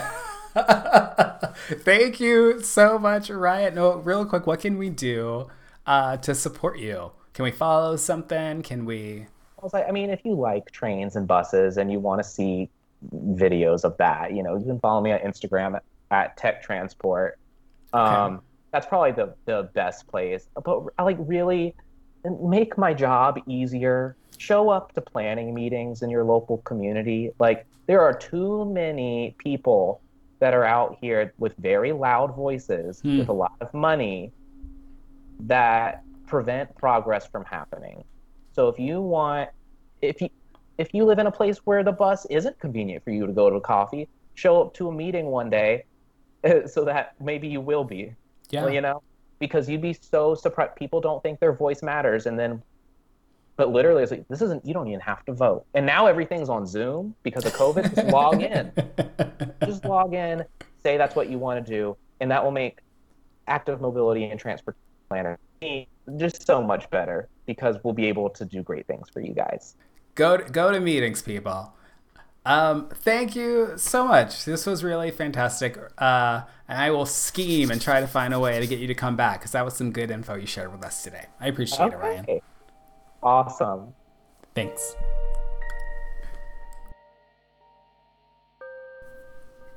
Thank you so much, Riot. No, real quick, what can we do uh, to support you? Can we follow something? Can we? I was like, I mean, if you like trains and buses and you want to see videos of that, you know, you can follow me on Instagram at, at Tech Transport. Um, okay. that's probably the the best place. But like really make my job easier. Show up to planning meetings in your local community. Like there are too many people that are out here with very loud voices, hmm. with a lot of money, that prevent progress from happening. So if you want, if you if you live in a place where the bus isn't convenient for you to go to a coffee, show up to a meeting one day, so that maybe you will be. Yeah. You know, because you'd be so surprised. People don't think their voice matters, and then, but literally, it's like this isn't. You don't even have to vote. And now everything's on Zoom because of COVID. Just log in. Just log in. Say that's what you want to do, and that will make active mobility and transport planning just so much better because we'll be able to do great things for you guys. Go to, go to meetings, people. Um, thank you so much. This was really fantastic. Uh, and I will scheme and try to find a way to get you to come back because that was some good info you shared with us today. I appreciate okay. it, Ryan. Awesome. Thanks.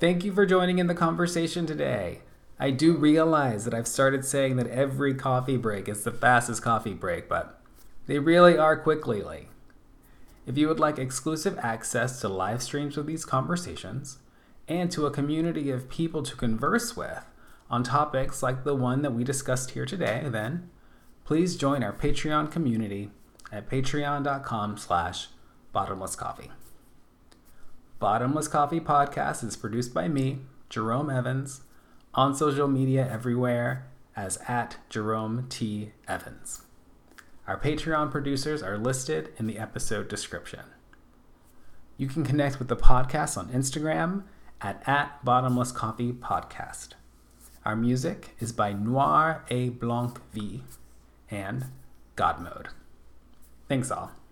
Thank you for joining in the conversation today. I do realize that I've started saying that every coffee break is the fastest coffee break, but they really are quick lately. If you would like exclusive access to live streams of these conversations and to a community of people to converse with on topics like the one that we discussed here today, then please join our Patreon community at patreon.com slash bottomlesscoffee. Bottomless Coffee Podcast is produced by me, Jerome Evans, on social media everywhere as at Jerome T. Evans. Our Patreon producers are listed in the episode description. You can connect with the podcast on Instagram at, at Bottomless Coffee Podcast. Our music is by Noir A. Blanc V and God Mode. Thanks all.